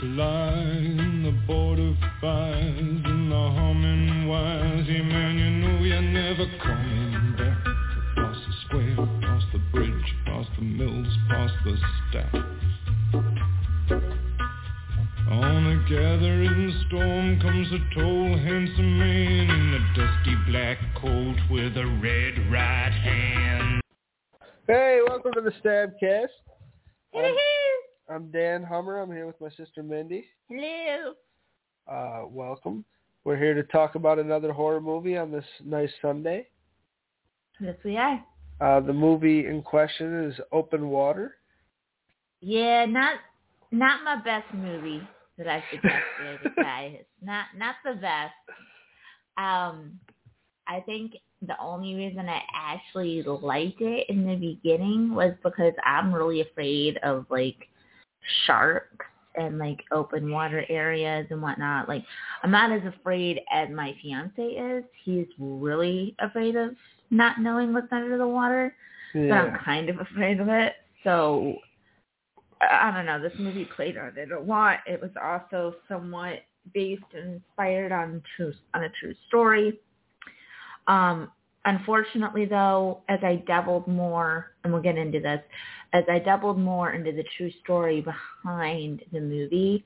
secrets the border fires and the humming wires. Yeah, man, you know you're never coming back. Across the square, across the bridge, across the mills, past the stacks. On a gathering storm comes a tall, handsome man in a dusty black coat with a red right hand. Hey, welcome to the Stabcast. Dan Hummer. I'm here with my sister Mindy. Hello. Uh, welcome. We're here to talk about another horror movie on this nice Sunday. Yes, we are. Uh, the movie in question is Open Water. Yeah, not not my best movie that I suggested, guys. Not not the best. Um, I think the only reason I actually liked it in the beginning was because I'm really afraid of like sharks and like open water areas and whatnot. Like I'm not as afraid as my fiance is. He's really afraid of not knowing what's under the water. But I'm kind of afraid of it. So I don't know. This movie played on it a lot. It was also somewhat based and inspired on true on a true story. Um, unfortunately, though, as I dabbled more, and we'll get into this, as I dabbled more into the true story behind the movie,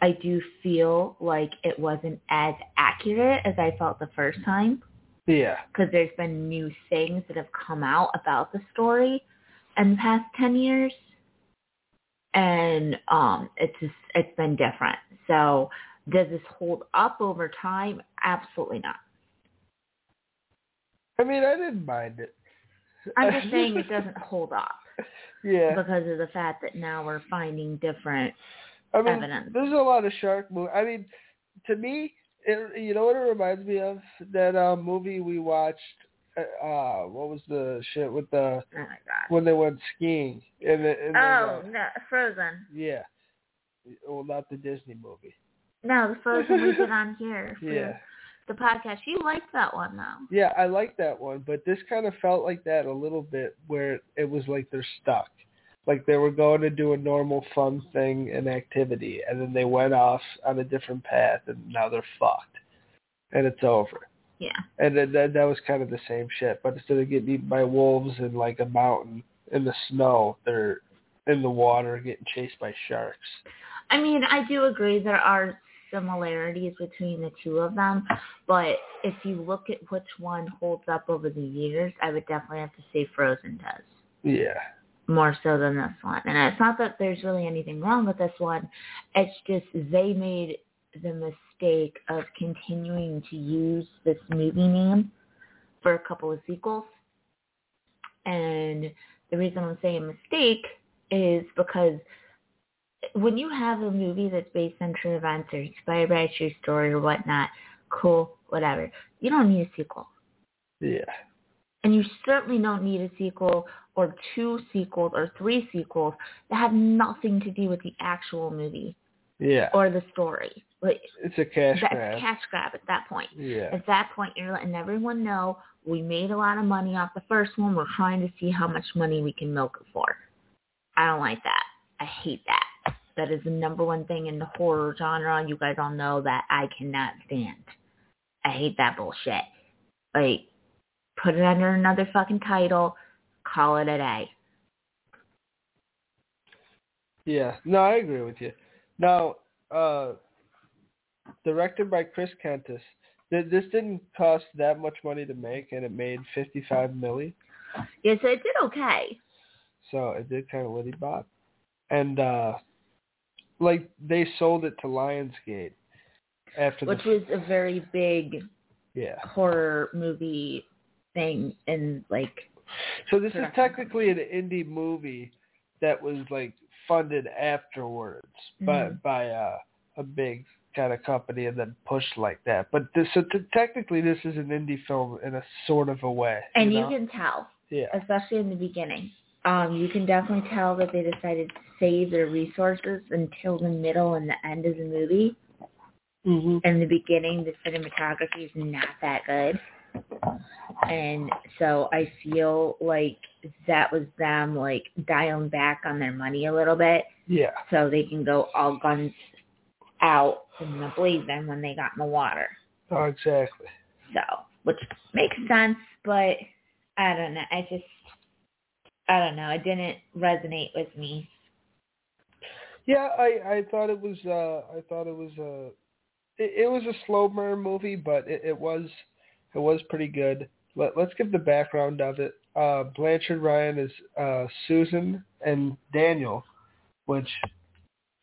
I do feel like it wasn't as accurate as I felt the first time. Yeah. because there's been new things that have come out about the story in the past 10 years. And um it's just it's been different. So does this hold up over time? Absolutely not I mean, I didn't mind it. i'm just saying it doesn't hold up yeah. because of the fact that now we're finding different I mean, evidence. there's a lot of shark movie. I mean, to me, it, you know what it reminds me of? That uh, movie we watched. Uh, uh, what was the shit with the oh my god when they went skiing? And, the- and oh the, no frozen yeah. Well, not the Disney movie. no the frozen we did on here for Yeah. The podcast you liked that one though Yeah, I like that one, but this kind of felt like that a little bit, where it was like they're stuck, like they were going to do a normal fun thing and activity, and then they went off on a different path, and now they're fucked, and it's over. yeah And then that, that was kind of the same shit, but instead of getting eaten by wolves in like a mountain in the snow, they're in the water getting chased by sharks. I mean, I do agree there are similarities between the two of them, but if you look at which one holds up over the years, I would definitely have to say Frozen does Yeah. more so than this one. And it's not that there's really anything wrong with this one. It's just they made the mistake of continuing to use this movie name for a couple of sequels. And the reason I'm saying mistake is because when you have a movie that's based on true events or inspired by a true story or whatnot, cool, whatever. You don't need a sequel. Yeah. And you certainly don't need a sequel or two sequels or three sequels that have nothing to do with the actual movie Yeah. or the story. Like It's a cash grab. that's grab. cash grab at that point. Yeah. At that point, you're letting everyone know we made a lot of money off the first one. We're trying to see how much money we can milk it for. I don't like that. I hate that. That is the number one thing in the horror genre. You guys all know that I cannot stand. I hate that bullshit. Like, put it under another fucking title. Call it a day. Yeah. No, I agree with you. Now, uh, directed by Chris Kentis. Th- This didn't cost that much money to make, and it made fifty-five million. Yeah, so it did okay. So it did kind of litty bop. And uh, like they sold it to Lionsgate after Which the was a very big yeah. horror movie thing and like So this is technically an indie movie that was like funded afterwards by Mhm. by uh, a big kind of company and then pushed like that. But this, so t- technically this is an indie film in a sort of a way. and you, you can tell yeah especially in the beginning. Um, you can definitely tell that they decided to save their resources until the middle and the end of the movie. hmm In the beginning, the cinematography is not that good. And so I feel like that was them like dialing back on their money a little bit Yeah. so they can go all guns out in the blazing when they got in the water. Oh, exactly. So, which makes sense, but I don't know. I just, I don't know. It didn't resonate with me. Yeah, I I thought it was uh I thought it was uh it, it was a slow burn movie, but it, it was it was pretty good. Let let's give the background of it. Uh Blanchard Ryan is uh Susan and Daniel, which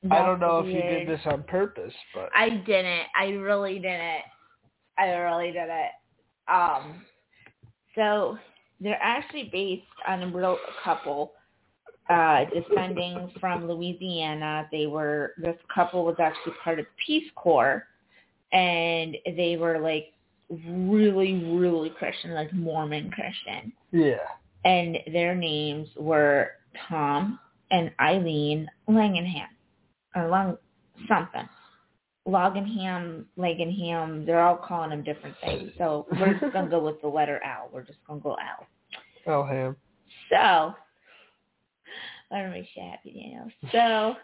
I don't That's know if you did this on purpose, but I didn't. I really didn't. I really didn't. Um, so they're actually based on a real couple, uh, descending from Louisiana. They were this couple was actually part of Peace Corps, and they were like really, really Christian, like Mormon Christian. yeah. And their names were Tom and Eileen Langenham, or Long something. Loganham, Langenham, they're all calling them different things. So we're just gonna go with the letter L. We're just gonna go L. Elham. So I want to make you happy, Daniel. So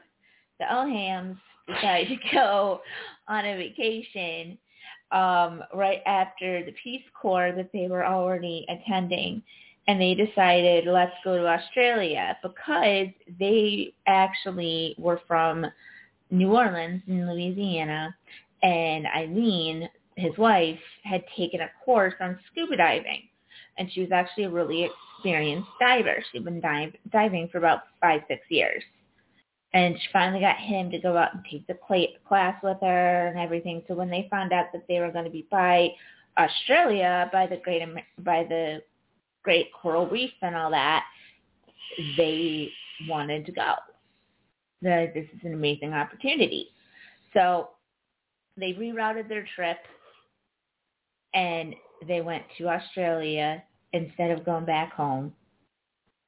the Elhams decided to go on a vacation um, right after the Peace Corps that they were already attending. And they decided, let's go to Australia because they actually were from New Orleans in Louisiana. And Eileen, his wife, had taken a course on scuba diving and she was actually a really experienced diver. She'd been dive, diving for about five, six years. And she finally got him to go out and take the cla- class with her and everything. So when they found out that they were going to be by Australia, by the Great by the Great Coral Reef and all that, they wanted to go. That this is an amazing opportunity. So they rerouted their trip and they went to Australia instead of going back home.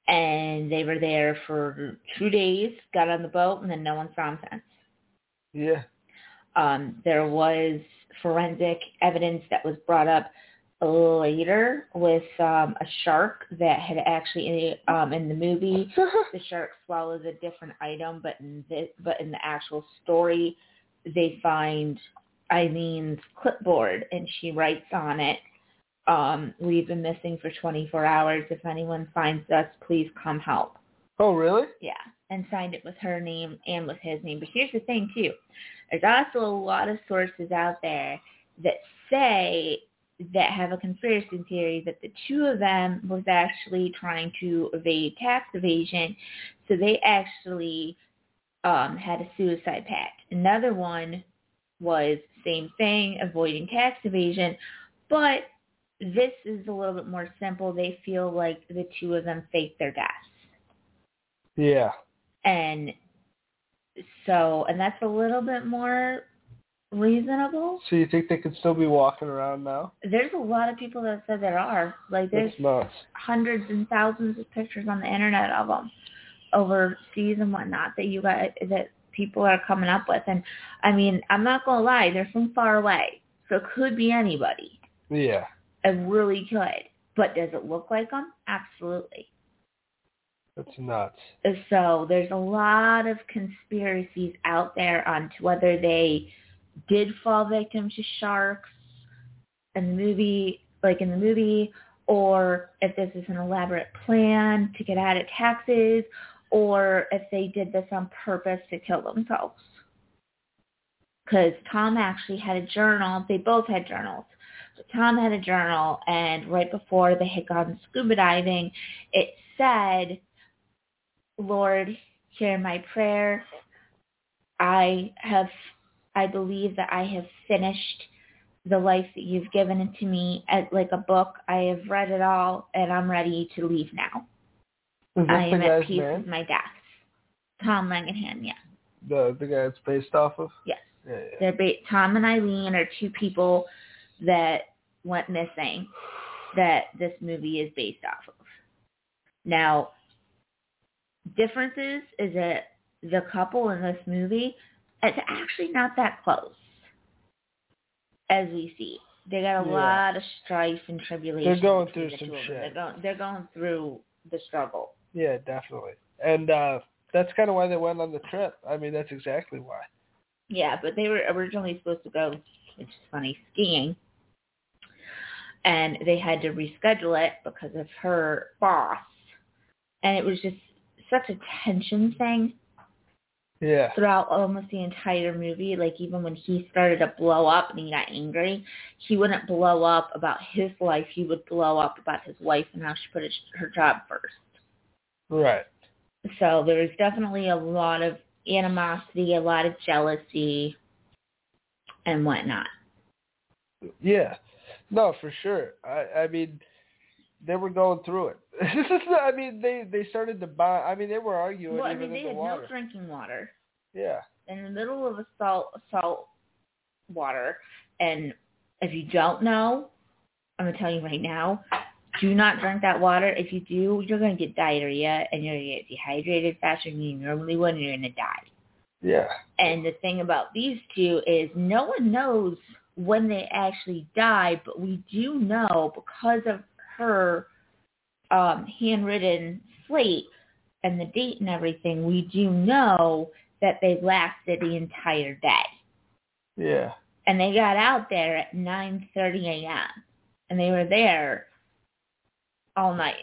And they were there for two days, got on the boat, and then no one saw them since. Yeah. Um, there was forensic evidence that was brought up later with um, a shark that had actually um, in the movie the shark swallows a different item, but in the but in the actual story, they find Eileen's clipboard and she writes on it, um, "We've been missing for 24 hours. If anyone finds us, please come help." oh, really? Yeah, and signed it with her name and with his name. But here's the thing too. There's also a lot of sources out there that say that have a conspiracy theory that the two of them was actually trying to evade tax evasion. So they actually um, had a suicide pact. Another one was same thing, avoiding tax evasion. But this is a little bit more simple. They feel like the two of them faked their deaths. Yeah. And so, and that's a little bit more reasonable. So you think they could still be walking around now? There's a lot of people that said there are. Like there's hundreds and thousands of pictures on the internet of them overseas and whatnot that you got that people are coming up with. And I mean, I'm not gonna lie, they're from far away, so it could be anybody. Yeah. It really could. But does it look like them? Absolutely. That's nuts. So there's a lot of conspiracies out there on whether they did fall victim to sharks in the movie, like in the movie, or if this is an elaborate plan to get out of taxes, or if they did this on purpose to kill themselves. Because Tom actually had a journal. They both had journals. So Tom had a journal, and right before they had gone scuba diving, it said, Lord, hear my prayer. I have, I believe that I have finished the life that you've given to me as like a book. I have read it all, and I'm ready to leave now. I am at peace name? with my death. Tom Langenham, yeah. The the guy it's based off of? Yes. Yeah, yeah. They're ba- Tom and Eileen are two people that went missing that this movie is based off of. Now, differences is that the couple in this movie, it's actually not that close as we see. They got a Yeah. lot of strife and tribulation. They're going through the some two of them. shit. They're going, they're going through the struggle. Yeah, definitely. And uh that's kind of why they went on the trip. I mean, that's exactly why. Yeah, but they were originally supposed to go, which is funny, skiing. And they had to reschedule it because of her boss. And it was just such a tension thing Yeah. throughout almost the entire movie. Like even when he started to blow up and he got angry, he wouldn't blow up about his life. He would blow up about his wife and how she put her job first. Right. So there was definitely a lot of animosity, a lot of jealousy, and whatnot. Yeah. No, for sure. I I mean, they were going through it. I mean, they they started to buy. I mean, they were arguing Well, I mean, they the had water. no drinking water Yeah. in the middle of a salt salt water, and if you don't know, I'm gonna tell you right now. Do not drink that water. If you do, you're gonna get diarrhea and you're gonna get dehydrated faster than you normally would, and you're gonna die. Yeah. And the thing about these two is no one knows when they actually died, but we do know because of her um, handwritten slate and the date and everything, we do know that they lasted the entire day. Yeah. And they got out there at 9.30 a.m. And they were there all night.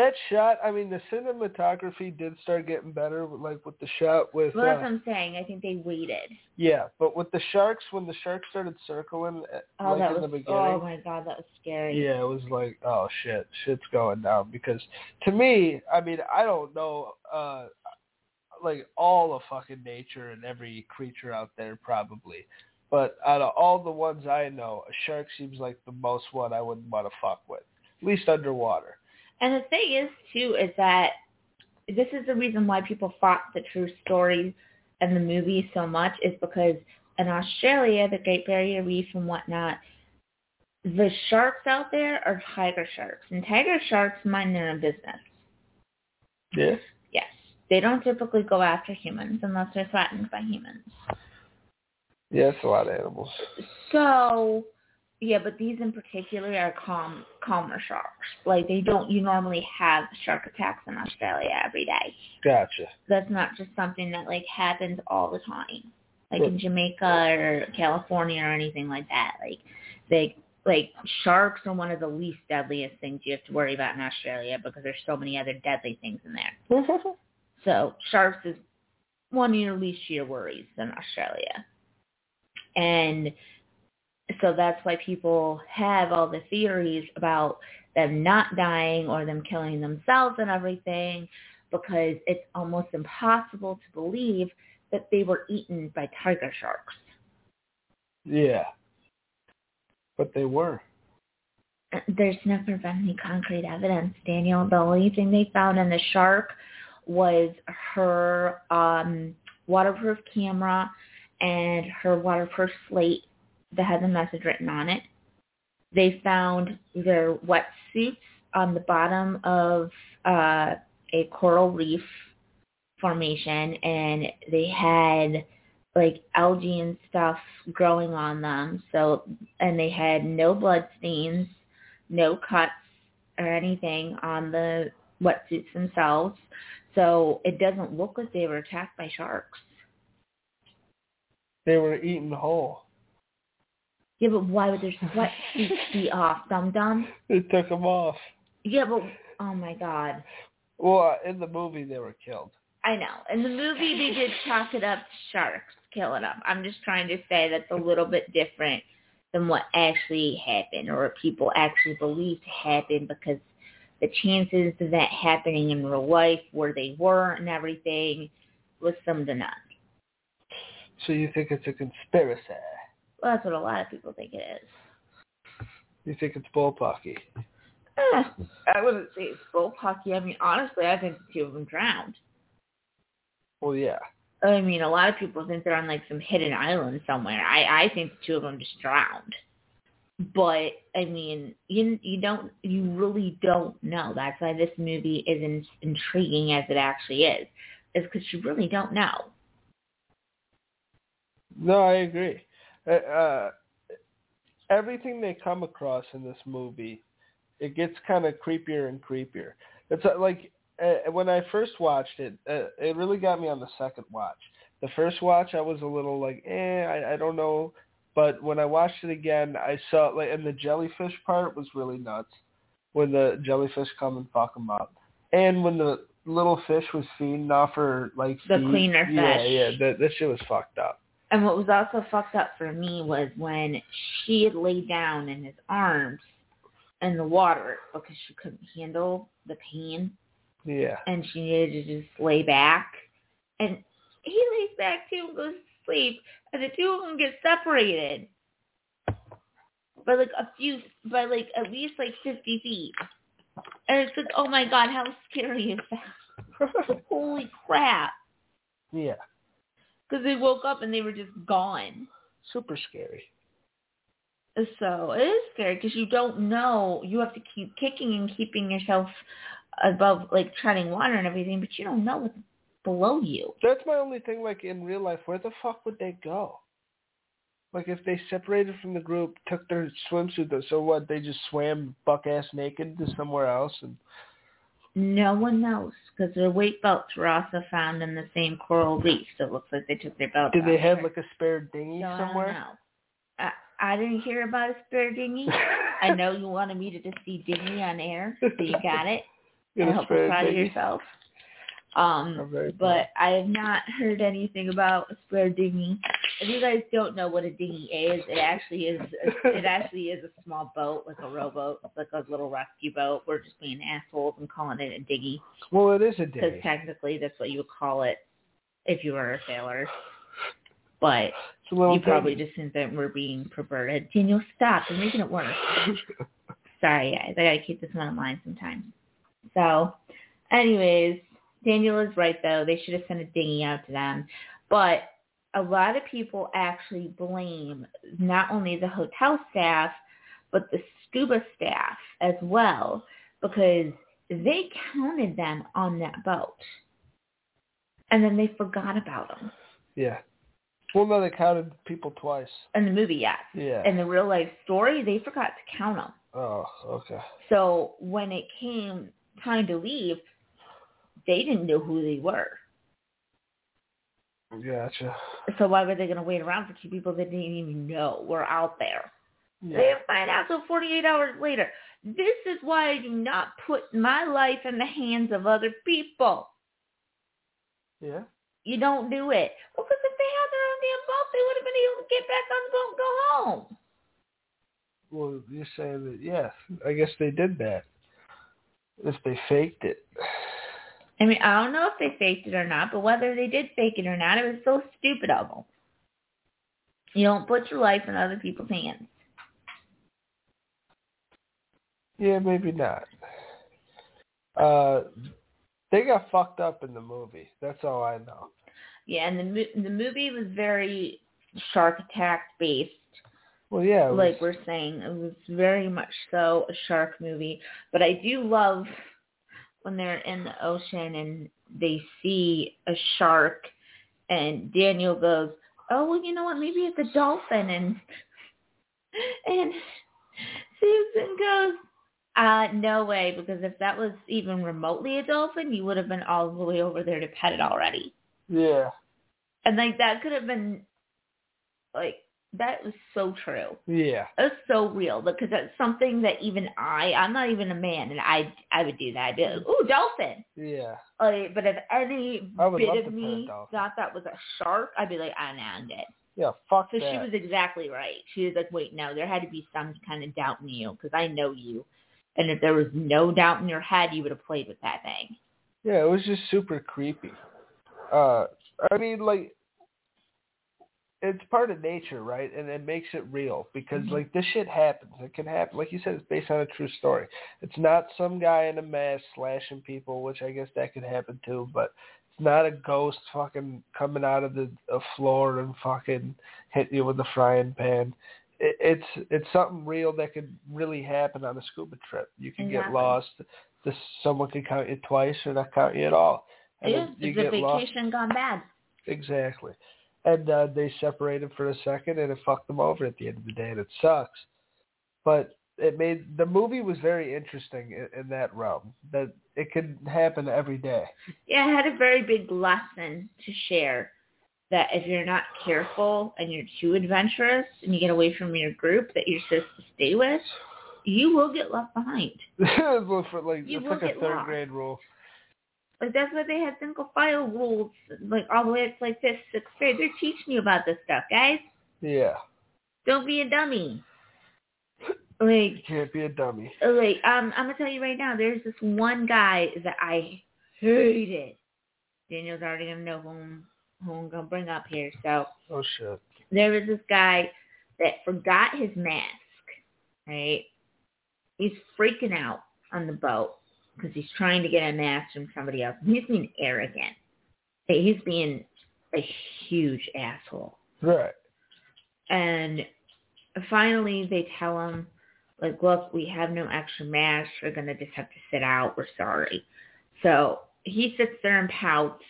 That shot. I mean, the cinematography did start getting better, like with the shot with. Well, that's uh, what I'm saying. I think they waited. yeah, but with the sharks, when the sharks started circling, uh, Oh, like that in was, the beginning. oh my God, that was scary. Yeah, it was like, oh shit, shit's going down. Because to me, I mean, I don't know, uh like all of fucking nature and every creature out there probably, but out of all the ones I know, a shark seems like the most one I wouldn't want to fuck with, at least underwater. And the thing is, too, is that this is the reason why people fought the true story and the movie so much is because in Australia, the Great Barrier Reef and whatnot, the sharks out there are tiger sharks. And tiger sharks mind their own business. Yeah. Yes. They don't typically go after humans unless they're threatened by humans. Yeah, a lot of animals. So, yeah, but these in particular are calm, calmer sharks. Like they don't, you normally have shark attacks in Australia every day. Gotcha. That's not just something that like happens all the time, like in Jamaica or California or anything like that. Like they, like sharks are one of the least deadliest things you have to worry about in Australia because there's so many other deadly things in there. So sharks is one of your least your worries in Australia. And so that's why people have all the theories about them not dying or them killing themselves and everything because it's almost impossible to believe that they were eaten by tiger sharks. yeah. But they were. There's never been any concrete evidence, Daniel. The only thing they found in the shark was her um, waterproof camera and her waterproof slate that had the message written on it. They found their wetsuits on the bottom of uh, a coral reef formation, and they had like algae and stuff growing on them. So, and they had no blood stains, no cuts or anything on the wetsuits themselves. So it doesn't look like they were attacked by sharks. They were eaten whole. Yeah, but why would their sweatsuits be off, dum dum? They took them off. Yeah, but oh my god. Well, uh, in the movie, they were killed. I know. In the movie, they did chalk it up to sharks killing them. I'm just trying to say that's a little bit different than what actually happened or what people actually believe to happen because the chances of that happening in real life, where they were and everything, was slim to none. So you think it's a conspiracy? Well, that's what a lot of people think it is. You think it's bullpucky? Eh, I wouldn't say it's bullpucky. I mean, honestly, I think the two of them drowned. Well, yeah. I mean, a lot of people think they're on like some hidden island somewhere. I I think the two of them just drowned. But I mean, you you don't you really don't know. That's why this movie is in, intriguing as it actually is, is because you really don't know. No, I agree. Uh, uh, everything they come across in this movie, it gets kind of creepier and creepier. It's uh, like uh, when I first watched it, uh, it really got me on the second watch. The first watch, I was a little like, eh, I, I don't know. But when I watched it again, I saw like, and the jellyfish part was really nuts. When the jellyfish come and fuck them up, and when the little fish was feeding off her like The feet, cleaner yeah, fish. Yeah, yeah, that that shit was fucked up. And what was also fucked up for me was when she had laid down in his arms in the water because she couldn't handle the pain Yeah, and she needed to just lay back. And he lays back too and goes to sleep, and the two of them get separated by like a few, by like at least like fifty feet. And it's like, oh my god, how scary is that? Holy crap! yeah, Because they woke up and they were just gone. super scary. So it is scary because you don't know. You have to keep kicking and keeping yourself above like treading water and everything, but you don't know what's below you. That's my only thing. Like in real life, where the fuck would they go? Like if they separated from the group, took their swimsuit, so what? They just swam buck ass naked to somewhere else, and No one knows because their weight belts were also found in the same coral reef. So it looks like they took their belts. did they have like a spare dinghy So I don't somewhere? know. I, I didn't hear about a spare dinghy. I know you wanted me to just see dinghy on air, so you got it. I hope you're proud of yourself. Um, very but I have not heard anything about a spare dinghy. If you guys don't know what a dinghy is, it actually is it actually is a small boat, like a rowboat, like a little rescue boat. We're just being assholes and calling it a dinghy well, it is a dinghy because technically that's what you would call it if you were a sailor. But a you probably dinghy. just think that we're being perverted. Daniel, stop! You're making it worse. Sorry, guys. I gotta keep this one in mind sometimes. So, anyways, Daniel is right though. They should have sent a dinghy out to them. But a lot of people actually blame not only the hotel staff, but the scuba staff as well because they counted them on that boat. And then they forgot about them. yeah. Well, no, they counted people twice. In the movie, yes. Yeah. In the real life story, they forgot to count them. oh, okay. So when it came time to leave, they didn't know who they were. Gotcha. So why were they going to wait around for two people that didn't even know were out there? They Yeah. didn't find out till 48 hours later. This is why I do not put my life in the hands of other people. Yeah. You don't do it. Well, because if they had their own damn boat, they would have been able to get back on the boat and go home. Well, you're saying that, yeah, I guess they did that. If they faked it. I mean, I don't know if they faked it or not, but whether they did fake it or not, it was so stupid of them. You don't put your life in other people's hands. Yeah, maybe not. Uh, they got fucked up in the movie. That's all I know. Yeah, and the the movie was very shark attack based, Well, yeah, it like was- we're saying. It was very much so a shark movie. But I do love when they're in the ocean and they see a shark, and Daniel goes, "Oh, well, you know what? Maybe it's a dolphin," and and Susan goes, uh, no way, because if that was even remotely a dolphin, you would have been all the way over there to pet it already. yeah, And like that could have been like that was so true. yeah, It's so real because that's something that even I I'm not even a man and I I would do that. I'd be like, ooh, dolphin. yeah. Like, but if any bit of to pet a me thought that was a shark, I'd be like, ah, nah, I'm dead. Yeah, fuck So that. she was exactly right. She was like, wait, no, there had to be some kind of doubt in you because I know you. And if there was no doubt in your head, you would have played with that thing. Yeah, it was just super creepy. Uh, I mean, like, it's part of nature, right? And it makes it real because, Mhm. like, this shit happens. It can happen. Like you said, it's based on a true story. It's not some guy in a mask slashing people, which I guess that could happen too, but it's not a ghost fucking coming out of the a floor and fucking hitting you with a frying pan. It, it's it's something real that could really happen on a scuba trip. You can get lost. This someone could count you twice or not count you at all. And Yeah, then it's a get lost. vacation gone bad. Exactly. And uh, they separated for a second, and it fucked them over at the end of the day, and it sucks. but it made the movie was very interesting in, in that realm. That it could happen every day. Yeah, it had a very big lesson to share that if you're not careful and you're too adventurous and you get away from your group that you're supposed to stay with, you will get left behind. Like You it's will like a third lost. grade rule. Like that's why they have single file rules, like all the way up to like fifth, sixth grade. They're teaching you about this stuff, guys. Yeah, Don't be a dummy. Like, you can't be a dummy. like um, I'm gonna tell you right now. There's this one guy that I hated. Daniel's already gonna know who I'm, who I'm gonna bring up here. So Oh shit. there was this guy that forgot his mask. Right? He's freaking out on the boat because he's trying to get a mask from somebody else. He's being arrogant. He's being a huge asshole. Right. And finally they tell him, like, look, we have no extra masks. We're going to just have to sit out. We're sorry. So he sits there and pouts.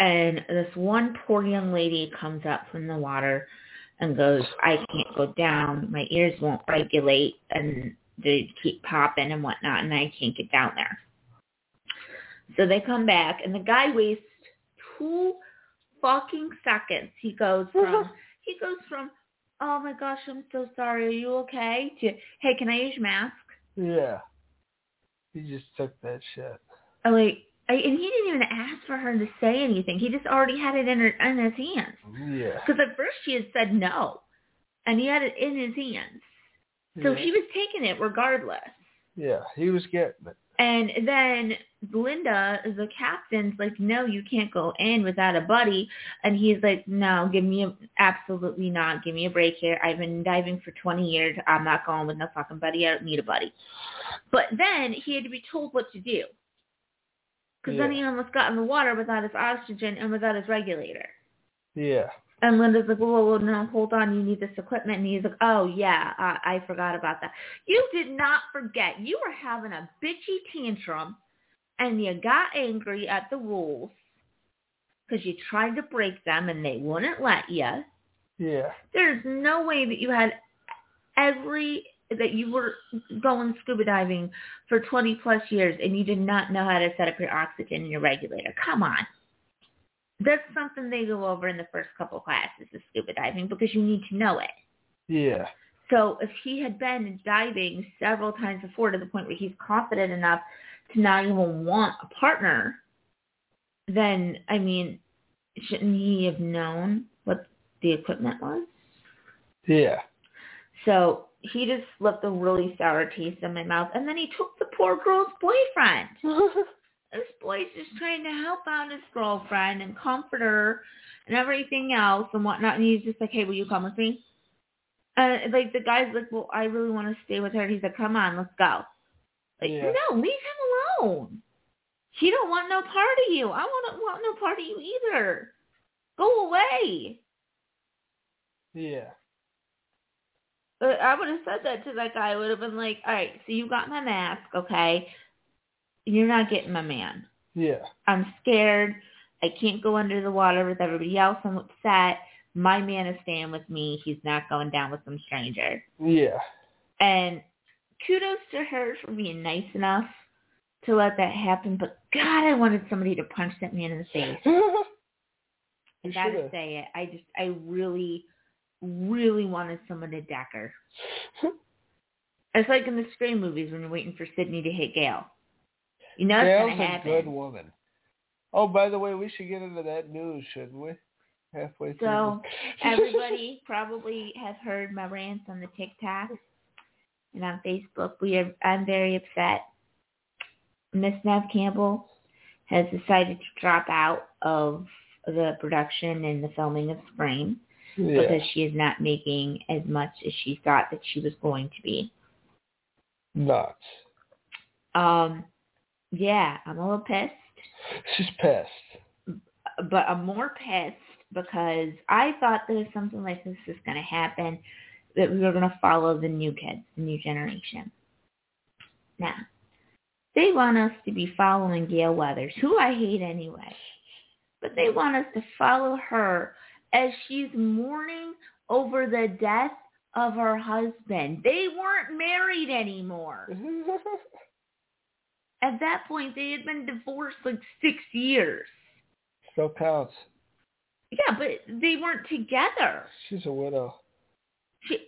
And this one poor young lady comes up from the water and goes, I can't go down. My ears won't regulate and they keep popping and whatnot and I can't get down there. So they come back and the guy wastes two fucking seconds. He goes from uh-huh. he goes from, oh my gosh, I'm so sorry, are you okay? To, hey, can I use your mask? Yeah. He just took that shit. I'm like, I, and he didn't even ask for her to say anything. He just already had it in, her, in his hands. Yeah. Because at first she had said no, and he had it in his hands. So yeah. he was taking it regardless. Yeah, he was getting it. And then Linda, the captain's like, no, you can't go in without a buddy. And he's like, no, give me a, absolutely not. Give me a break here. I've been diving for 20 years. I'm not going with no fucking buddy. I don't need a buddy. But then he had to be told what to do. Because then he almost got in the water without his oxygen and without his regulator. Yeah. And Linda's like, whoa, whoa, no, hold on, you need this equipment. And he's like, oh, yeah, I, I forgot about that. You did not forget. You were having a bitchy tantrum, and you got angry at the rules because you tried to break them, and they wouldn't let you. Yeah. There's no way that you had every, that you were going scuba diving for 20 plus years, and you did not know how to set up your oxygen and your regulator. Come on that's something they go over in the first couple classes of scuba diving because you need to know it. Yeah. So if he had been diving several times before to the point where he's confident enough to not even want a partner, then I mean, shouldn't he have known what the equipment was? Yeah. So he just left a really sour taste in my mouth, and then he took the poor girl's boyfriend. this boy's just trying to help out his girlfriend and comfort her and everything else and whatnot. And he's just like, hey, will you come with me? And like the guy's like, well, I really want to stay with her. And he's like, come on, let's go. Like, Yeah. no, leave him alone. He don't want no part of you. I don't want no part of you either. Go away. yeah. Uh, I would have said that to that guy. I would have been like, all right, so you got my mask, okay? You're not getting my man. Yeah. I'm scared. I can't go under the water with everybody else. I'm upset. My man is staying with me. He's not going down with some stranger. Yeah. And kudos to her for being nice enough to let that happen. But God, I wanted somebody to punch that man in the face. I gotta shoulda. say it. I just, I really, really wanted someone to deck her. It's like in the Scream movies when you're waiting for Sidney to hit Gale. You know it's Gale's gonna a good woman. Oh, by the way, we should get into that news, shouldn't we? Halfway through. So everybody probably has heard my rants on the TikTok and on Facebook. We are I'm very upset. Miss Neve Campbell has decided to drop out of the production and the filming of Scream yeah. because she is not making as much as she thought that she was going to be. Nuts. Um yeah, I'm a little pissed. She's pissed. but I'm more pissed because I thought that if something like this was going to happen, that we were going to follow the new kids, the new generation. Now, they want us to be following Gale Weathers, who I hate anyway, but they want us to follow her as she's mourning over the death of her husband. They weren't married anymore. At that point, they had been divorced like six years. Still counts. Yeah, but they weren't together. She's a widow. She,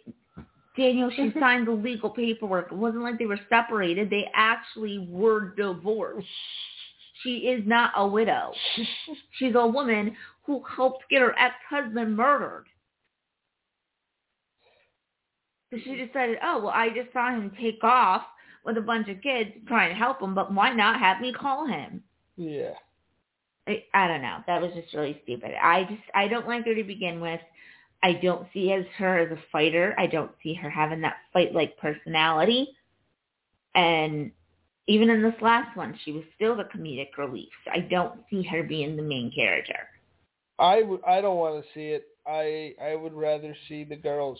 Daniel, she signed the legal paperwork. It wasn't like they were separated. They actually were divorced. She is not a widow. She's a woman who helped get her ex-husband murdered. So she decided, oh, well, I just saw him take off with a bunch of kids trying to help him, but why not have me call him? Yeah. I, I don't know. That was just really stupid. I just, I don't like her to begin with. I don't see as her as a fighter. I don't see her having that fight-like personality. And even in this last one, she was still the comedic relief. I don't see her being the main character. I. I don't want to see it. I I would rather see the girls,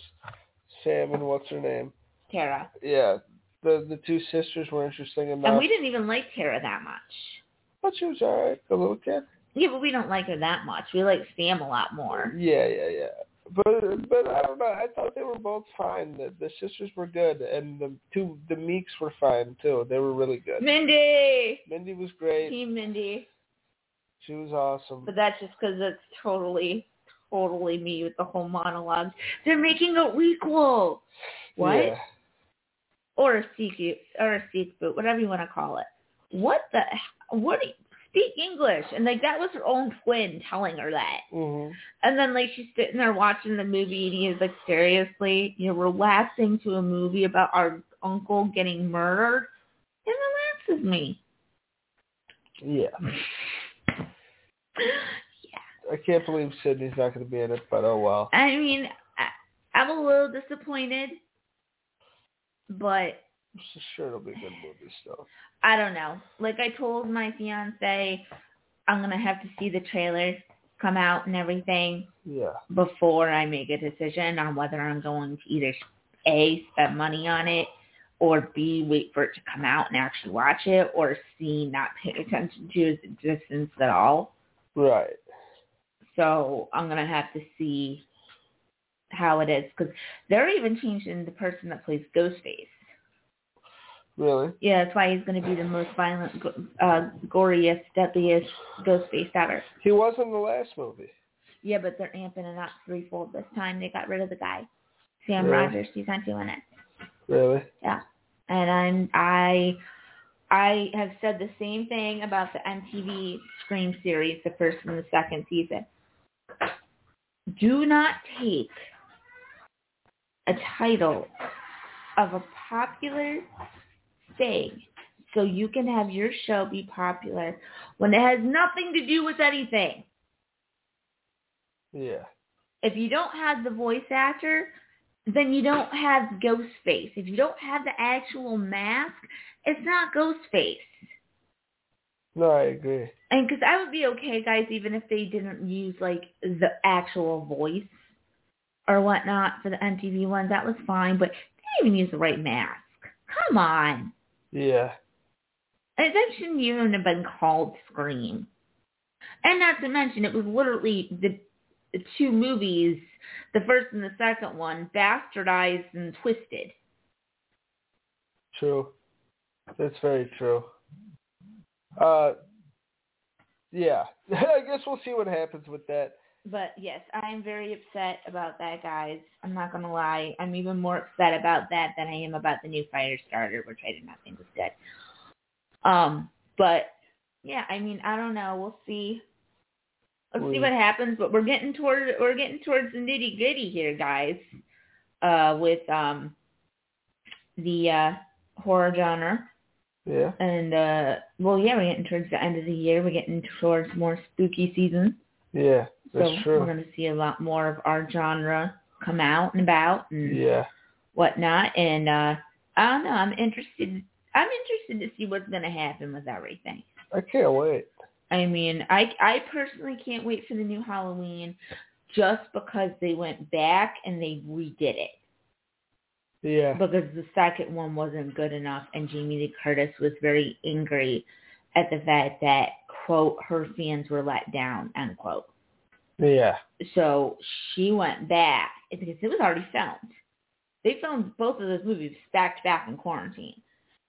Sam and what's her name? Tara. Yeah, the the two sisters were interesting enough. And we didn't even like Tara that much. But she was alright, a little kid. Yeah, but we don't like her that much. We like Sam a lot more. Yeah, yeah, yeah. But but I don't know. I thought they were both fine. The, the sisters were good, and the two the Meeks were fine too. They were really good. Mindy. Mindy was great. Team Mindy. She was awesome. But that's just because it's totally, totally me with the whole monologue. They're making a requel. What? Yeah. Or a sequel, or a sequel, whatever you want to call it. What the? What? Speak English, and like that was her own twin telling her that. Mhm. And then like she's sitting there watching the movie, and he's like, seriously, you know, relaxing to a movie about our uncle getting murdered. It relaxes me. Yeah. yeah. I can't believe Sidney's not going to be in it, but oh well. I mean, I, I'm a little disappointed, but I'm sure it'll be a good movie still. I don't know. Like I told my fiance, I'm gonna have to see the trailers come out and everything Yeah. before I make a decision on whether I'm going to either a spend money on it or b wait for it to come out and actually watch it or c not pay attention to its existence at all. Right. So I'm gonna have to see how it is because they're even changing the person that plays Ghostface. Really? Yeah, that's why he's going to be the most violent, uh, goriest, deadliest Ghostface ever. He was in the last movie. Yeah, but they're amping it up threefold this time. They got rid of the guy, Sam Really? Rogers. He's not doing it. Really? Yeah, and I'm I I have said the same thing about the MTV Scream series, the first and the second season. Do not take a title of a popular thing so you can have your show be popular when it has nothing to do with anything. Yeah. If you don't have the voice actor, then you don't have Ghostface. If you don't have the actual mask, it's not Ghostface. No, I agree. And because I would be okay, guys, even if they didn't use like the actual voice or whatnot for the MTV ones, that was fine. But they didn't even use the right mask. Come on, Yeah. and that shouldn't even have been called Scream. And not to mention, it was literally the, the two movies, the first and the second one, bastardized and twisted. True. That's very true. Uh, yeah. I guess we'll see what happens with that. But yes, I am very upset about that, guys. I'm not gonna lie. I'm even more upset about that than I am about the new fire starter, which I did not think was good. Um, but yeah, I mean, I don't know. We'll see. Let's see what happens. But we're getting toward we're getting towards the nitty gritty here, guys. Uh, with um the uh horror genre. Yeah. And uh well yeah, we're getting towards the end of the year. We're getting towards more spooky season. Yeah. That's so true. we're going to see a lot more of our genre come out and about and Yeah. whatnot. And uh I don't know. I'm interested. I'm interested to see what's going to happen with everything. I can't wait. I mean, I I personally can't wait for the new Halloween, just because they went back and they redid it. Yeah. Because the second one wasn't good enough, and Jamie Lee Curtis was very angry at the fact that quote her fans were let down unquote. Yeah. So she went back because it was already filmed. They filmed both of those movies back to back in quarantine.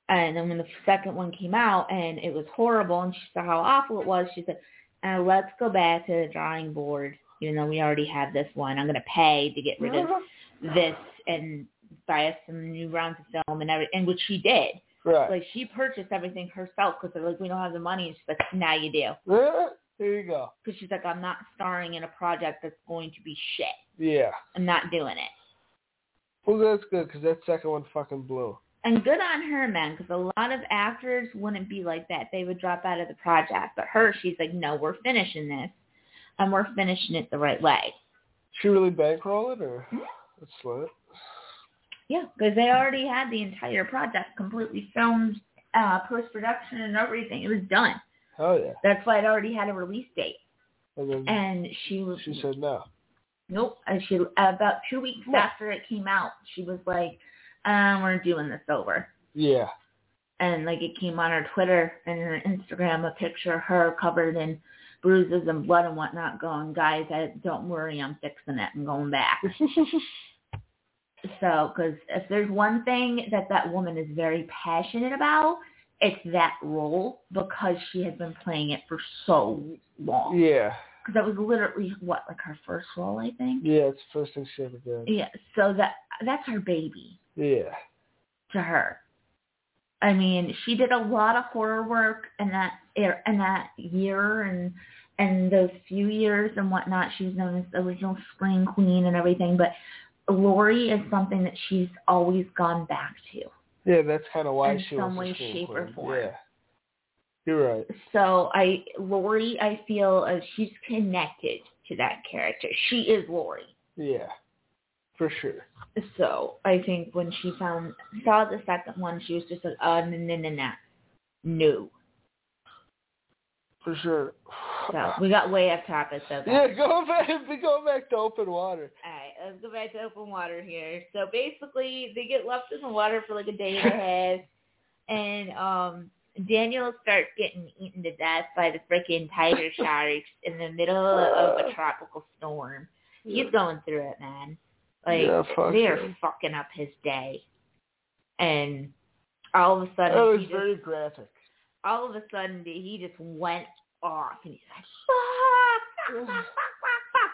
And then when the second one came out and it was horrible and she saw how awful it was, she said, uh, let's go back to the drawing board, even though we already have this one. I'm going to pay to get rid of this and buy us some new rounds of film and everything, and which she did. Right. Like she purchased everything herself because they're like, we don't have the money. And she's like, now you do. there you go. Because she's like, I'm not starring in a project that's going to be shit. Yeah. I'm not doing it. Well, that's good because that second one fucking blew. And good on her, man, because a lot of actors wouldn't be like that. They would drop out of the project. But her, she's like, no, we're finishing this, and we're finishing it the right way. She really bankroll it, or Mhm. that's slit. Yeah, because they already had the entire project completely filmed, uh, post-production and everything. It was done. Oh yeah. That's why it already had a release date. And And she was, she said no. nope. And she, about two weeks No. after it came out, she was like, um, we're doing this over. Yeah. and like it came on her Twitter and her Instagram a picture of her covered in bruises and blood and whatnot going, guys, I, don't worry, I'm fixing it and going back. so, because if there's one thing that that woman is very passionate about, it's that role because she has been playing it for so long. yeah. Because that was literally what, like her first role, I think. Yeah, it's the first thing she ever did. Yeah. So that that's her baby. Yeah. to her. I mean, she did a lot of horror work in that er- in that year and and those few years and whatnot. She was known as the original Scream Queen and everything. But Laurie is something that she's always gone back to. Yeah, that's kind of why In she some was way, shape, or form. Yeah. You're right. So I Laurie, I feel uh, she's connected to that character. She is Laurie. Yeah. For sure. So I think when she found saw the second one, she was just like, oh no no no no, no. For sure. So we got way off topic though. Yeah, go back. Be going back to open water. Let's go back to open water here. So basically, they get left in the water for like a day and a half, and um, Daniel starts getting eaten to death by the freaking tiger sharks in the middle of a tropical storm. He's going through it, man. Like Yeah, fuck they are fucking up his day, and all of a sudden, That was he just, very graphic. all of a sudden, he just went off, and he's like, "Fuck, fuck, fuck, fuck, fuck, fuck."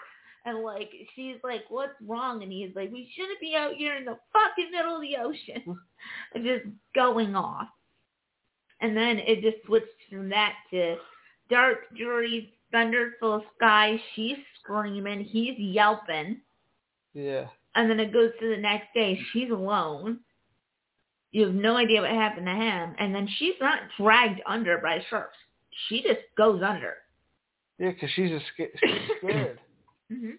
And like she's like, "What's wrong?" And he's like, "We shouldn't be out here in the fucking middle of the ocean," just going off. And then it just switched from that to dark, dreary, thunderful sky. She's screaming, he's yelping, Yeah. and then it goes to the next day. She's alone. You have no idea what happened to him, and then she's not dragged under by sharks. She just goes under. Yeah, 'cause she's a sca- she's scared. Hmm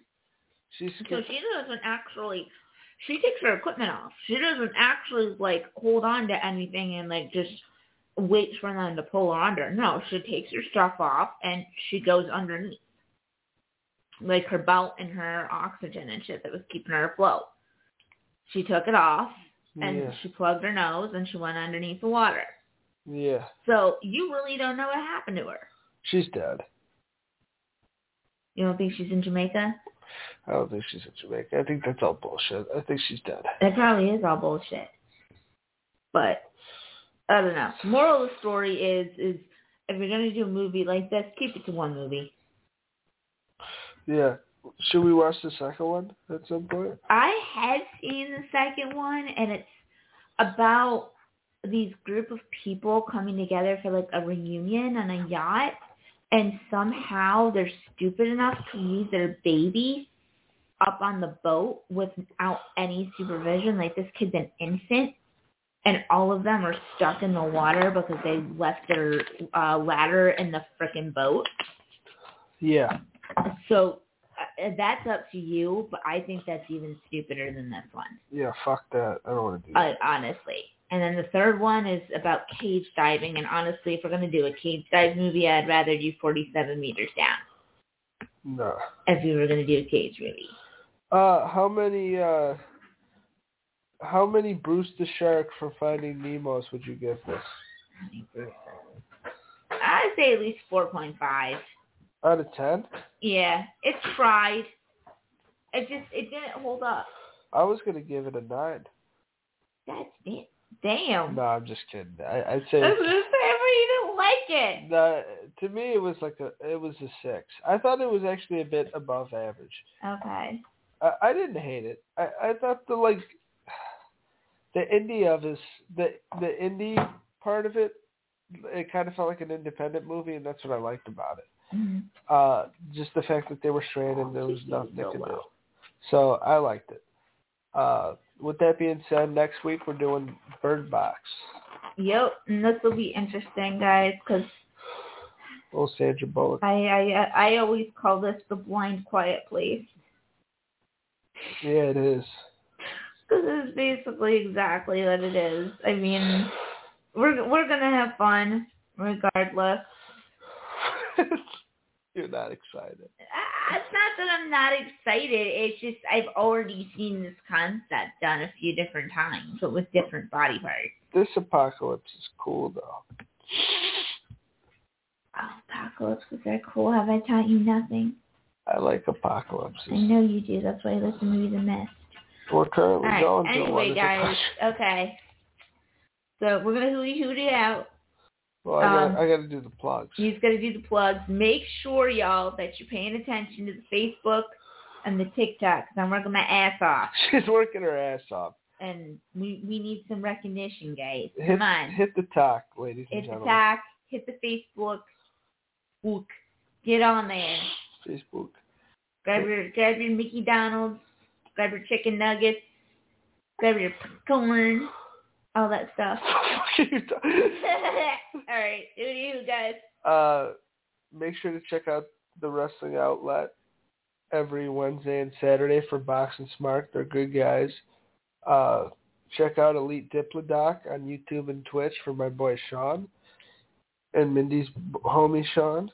She's So she doesn't actually. She takes her equipment off. She doesn't actually like hold on to anything and like just waits for them to pull her under. No, she takes her stuff off and she goes underneath, like her belt and her oxygen and shit that was keeping her afloat. She took it off and Yeah. she plugged her nose and she went underneath the water. Yeah. So you really don't know what happened to her. She's dead. You don't think she's in Jamaica? I don't think she's in Jamaica. I think that's all bullshit. I think she's dead. That probably is all bullshit. But I don't know. The moral of the story is is if you're gonna do a movie like this, keep it to one movie. Yeah. Should we watch the second one at some point? I had seen the second one and it's about these group of people coming together for like a reunion on a yacht and somehow they're stupid enough to leave their baby up on the boat without any supervision. Like this kid's an infant and all of them are stuck in the water because they left their uh, ladder in the frickin' boat. Yeah. So uh, that's up to you, but I think that's even stupider than this one. Yeah, fuck that. I don't want to do that. uh, honestly. And then the third one is about cage diving. And honestly, if we're going to do a cage dive movie, I'd rather do 47 meters down no. if we were going to do a cage movie. Uh, how many, uh, how many Bruce the Shark for Finding Nemo's would you give this? I'd say at least 4.5. Out of 10? Yeah, it tried. It just, it didn't hold up. I was gonna give it a nine. That's it. Damn. No, I'm just kidding. I, I'd say I was gonna say, but you didn't like it. the, to me it was like a it was a six. I thought it was actually a bit above average. Okay. I, I didn't hate it. I, I thought the like the indie of this the the indie part of it it kind of felt like an independent movie and that's what I liked about it. Mhm. Uh just the fact that they were stranded and there was nothing they could do. So I liked it. Uh with that being said, next week we're doing Bird Box. Yep, and this will be interesting, guys, because Little Sandra Bullock. I, I I always call this the blind quiet place. Yeah, it is. This is basically exactly what it is. I mean, we're we're gonna have fun regardless. You're not excited. It's not that I'm not excited. It's just I've already seen this concept done a few different times, but with different body parts. This apocalypse is cool though. Oh, apocalypses are cool. Have I taught you nothing? I like apocalypses. I know you do. That's why I listen to The Mist. We're currently right. going through one. Anyway, guys. Okay. So we're gonna hooty hoot it out. Well, I got Um, I got to do the plugs. Just got to do the plugs. Make sure, y'all, that you're paying attention to the Facebook and the TikTok. Cause I'm working my ass off, She's working her ass off. and we we need some recognition, guys. Hit, Come on, hit the talk, ladies and gentlemen. hit the talk, hit the Facebook, book, get on there. Facebook. Grab your grab your Mickey Donalds, grab your chicken nuggets, grab your popcorn, all that stuff. all right, do you guys? uh, make sure to check out the wrestling outlet every Wednesday and Saturday for Boxing Smart. They're good guys. Uh, check out Elite Diplodoc on YouTube and Twitch for my boy Sean and Mindy's homie Sean.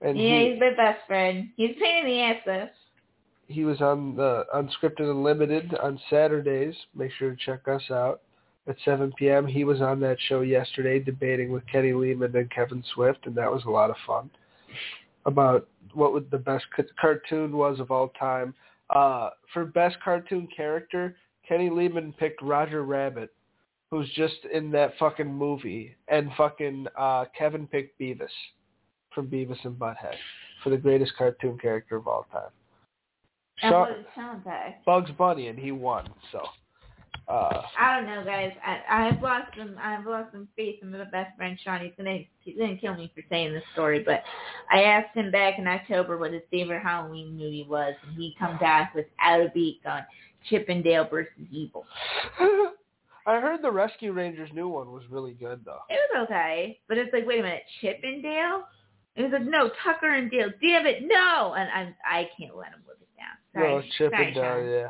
And yeah, he, he's my best friend. He's a pain in the ass though. he was on the Unscripted Unlimited on Saturdays. Make sure to check us out at 7 p.m. He was on that show yesterday debating with Kenny Lehman and Kevin Swift, and that was a lot of fun about what would the best ca- cartoon was of all time. Uh, for best cartoon character, Kenny Lehman picked Roger Rabbit, who's just in that fucking movie, and fucking uh, Kevin picked Beavis from Beavis and Butthead for the greatest cartoon character of all time. And Sean- what it sounds like. Bugs Bunny, and he won. So, uh, I don't know, guys. I, I've lost some. I've lost some faith in my best friend Sean. He's gonna he's gonna kill me for saying this story, but I asked him back in October what his favorite Halloween movie was, and he comes out without a beat on Chippendale versus Evil. I heard the Rescue Rangers new one was really good though. It was okay, but it's like, wait a minute, Chippendale? It was like, no, Tucker and Dale. Damn it, no! And I'm I can't let him live it down. Sorry, no, Chip sorry, and Dale, Sean. yeah.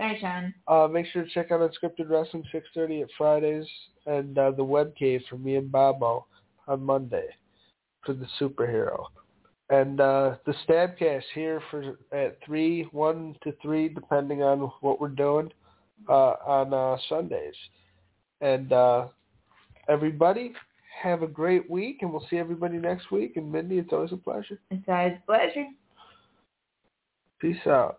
Sorry, Sean. Uh, make sure to check out Unscripted Wrestling 6:30 at Fridays and uh, the Web Cave for me and Bobo on Monday for the superhero. And uh, the Stab-Cast here for at three, one to three, depending on what we're doing uh, on uh, Sundays. And uh, everybody, have a great week, and we'll see everybody next week. And Mindy, it's always a pleasure. It's always a pleasure. Peace out.